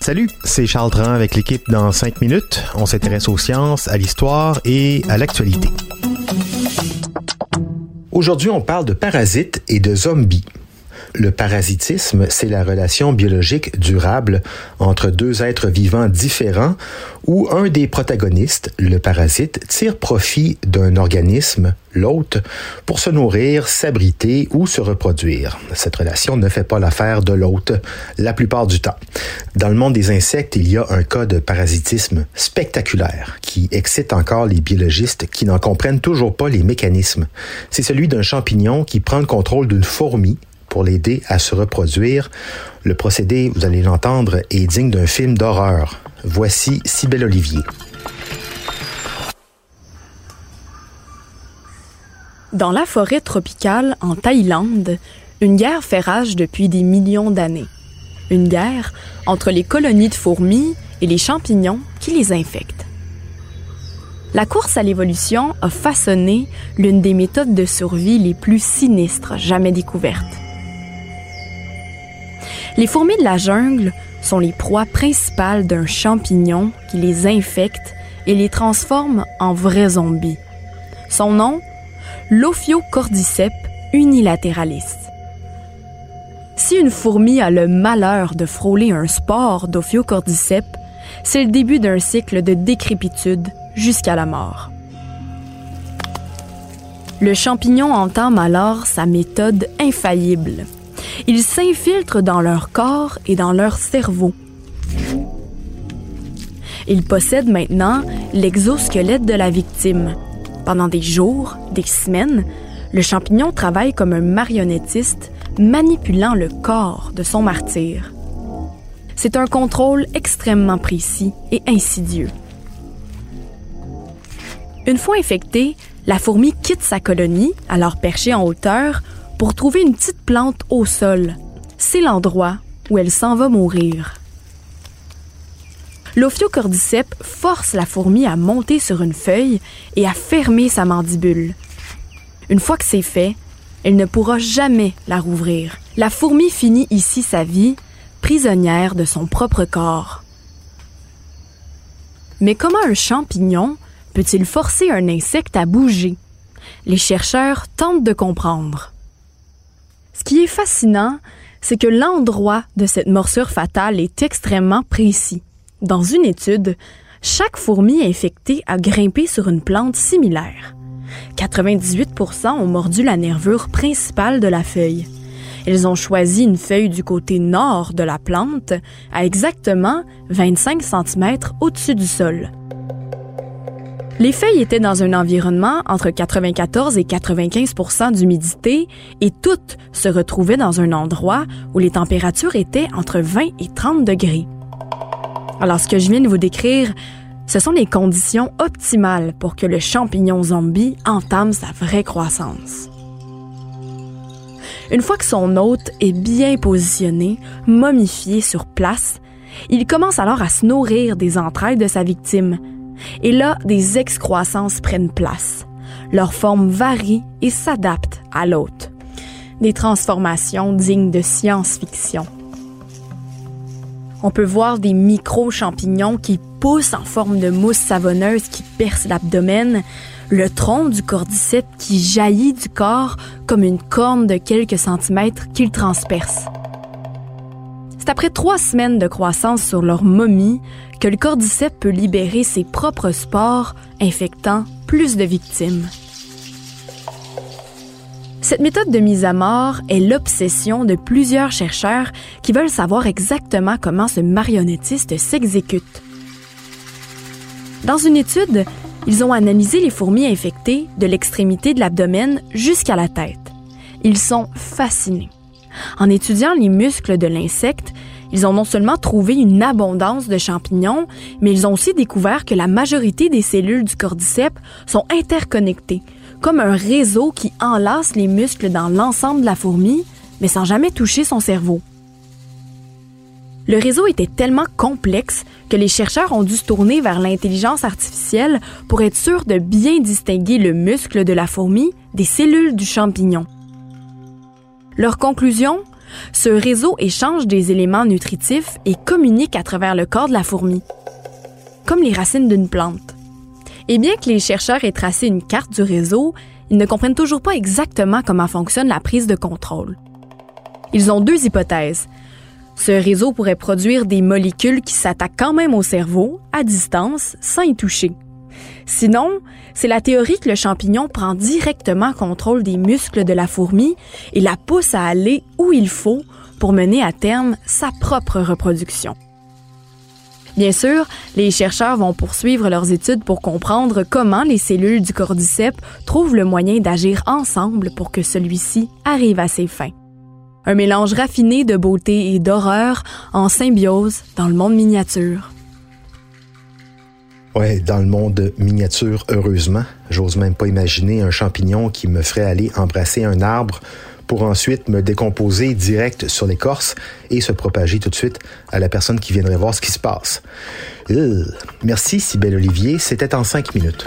Salut, c'est Charles Dran avec l'équipe dans 5 minutes. On s'intéresse aux sciences, à l'histoire et à l'actualité. Aujourd'hui, on parle de parasites et de zombies. Le parasitisme, c'est la relation biologique durable entre deux êtres vivants différents où un des protagonistes, le parasite, tire profit d'un organisme, l'hôte, pour se nourrir, s'abriter ou se reproduire. Cette relation ne fait pas l'affaire de l'hôte la plupart du temps. Dans le monde des insectes, il y a un cas de parasitisme spectaculaire qui excite encore les biologistes qui n'en comprennent toujours pas les mécanismes. C'est celui d'un champignon qui prend le contrôle d'une fourmi pour l'aider à se reproduire. Le procédé, vous allez l'entendre, est digne d'un film d'horreur. Voici Cybelle Olivier. Dans la forêt tropicale en Thaïlande, une guerre fait rage depuis des millions d'années. Une guerre entre les colonies de fourmis et les champignons qui les infectent. La course à l'évolution a façonné l'une des méthodes de survie les plus sinistres jamais découvertes. Les fourmis de la jungle sont les proies principales d'un champignon qui les infecte et les transforme en vrais zombies. Son nom L'Ophiocordyceps unilateralis. Si une fourmi a le malheur de frôler un spore d'Ophiocordyceps, c'est le début d'un cycle de décrépitude jusqu'à la mort. Le champignon entame alors sa méthode infaillible ils s'infiltrent dans leur corps et dans leur cerveau. Ils possèdent maintenant l'exosquelette de la victime. Pendant des jours, des semaines, le champignon travaille comme un marionnettiste manipulant le corps de son martyr. C'est un contrôle extrêmement précis et insidieux. Une fois infectée, la fourmi quitte sa colonie, alors perchée en hauteur, pour trouver une petite plante au sol. C'est l'endroit où elle s'en va mourir. L'ophiocordyceps force la fourmi à monter sur une feuille et à fermer sa mandibule. Une fois que c'est fait, elle ne pourra jamais la rouvrir. La fourmi finit ici sa vie, prisonnière de son propre corps. Mais comment un champignon peut-il forcer un insecte à bouger? Les chercheurs tentent de comprendre. Ce qui est fascinant, c'est que l'endroit de cette morsure fatale est extrêmement précis. Dans une étude, chaque fourmi infectée a grimpé sur une plante similaire. 98% ont mordu la nervure principale de la feuille. Ils ont choisi une feuille du côté nord de la plante, à exactement 25 cm au-dessus du sol. Les feuilles étaient dans un environnement entre 94 et 95% d'humidité et toutes se retrouvaient dans un endroit où les températures étaient entre 20 et 30 degrés. Alors ce que je viens de vous décrire, ce sont les conditions optimales pour que le champignon zombie entame sa vraie croissance. Une fois que son hôte est bien positionné, momifié sur place, il commence alors à se nourrir des entrailles de sa victime, et là, des excroissances prennent place. Leur forme varie et s'adapte à l'hôte. Des transformations dignes de science-fiction. On peut voir des micro-champignons qui poussent en forme de mousse savonneuse qui perce l'abdomen, le tronc du cordyceps qui jaillit du corps comme une corne de quelques centimètres qu'il transperce. C'est après trois semaines de croissance sur leur momie que le cordyceps peut libérer ses propres spores, infectant plus de victimes. Cette méthode de mise à mort est l'obsession de plusieurs chercheurs qui veulent savoir exactement comment ce marionnettiste s'exécute. Dans une étude, ils ont analysé les fourmis infectées de l'extrémité de l'abdomen jusqu'à la tête. Ils sont fascinés. En étudiant les muscles de l'insecte, ils ont non seulement trouvé une abondance de champignons, mais ils ont aussi découvert que la majorité des cellules du cordyceps sont interconnectées, comme un réseau qui enlace les muscles dans l'ensemble de la fourmi, mais sans jamais toucher son cerveau. Le réseau était tellement complexe que les chercheurs ont dû se tourner vers l'intelligence artificielle pour être sûrs de bien distinguer le muscle de la fourmi des cellules du champignon. Leur conclusion? Ce réseau échange des éléments nutritifs et communique à travers le corps de la fourmi, comme les racines d'une plante. Et bien que les chercheurs aient tracé une carte du réseau, ils ne comprennent toujours pas exactement comment fonctionne la prise de contrôle. Ils ont deux hypothèses. Ce réseau pourrait produire des molécules qui s'attaquent quand même au cerveau, à distance, sans y toucher. Sinon, c'est la théorie que le champignon prend directement contrôle des muscles de la fourmi et la pousse à aller où il faut pour mener à terme sa propre reproduction. Bien sûr, les chercheurs vont poursuivre leurs études pour comprendre comment les cellules du cordyceps trouvent le moyen d'agir ensemble pour que celui-ci arrive à ses fins. Un mélange raffiné de beauté et d'horreur en symbiose dans le monde miniature. Ouais, dans le monde miniature, heureusement. J'ose même pas imaginer un champignon qui me ferait aller embrasser un arbre pour ensuite me décomposer direct sur l'écorce et se propager tout de suite à la personne qui viendrait voir ce qui se passe. Merci, Sibelle Olivier. C'était en cinq minutes.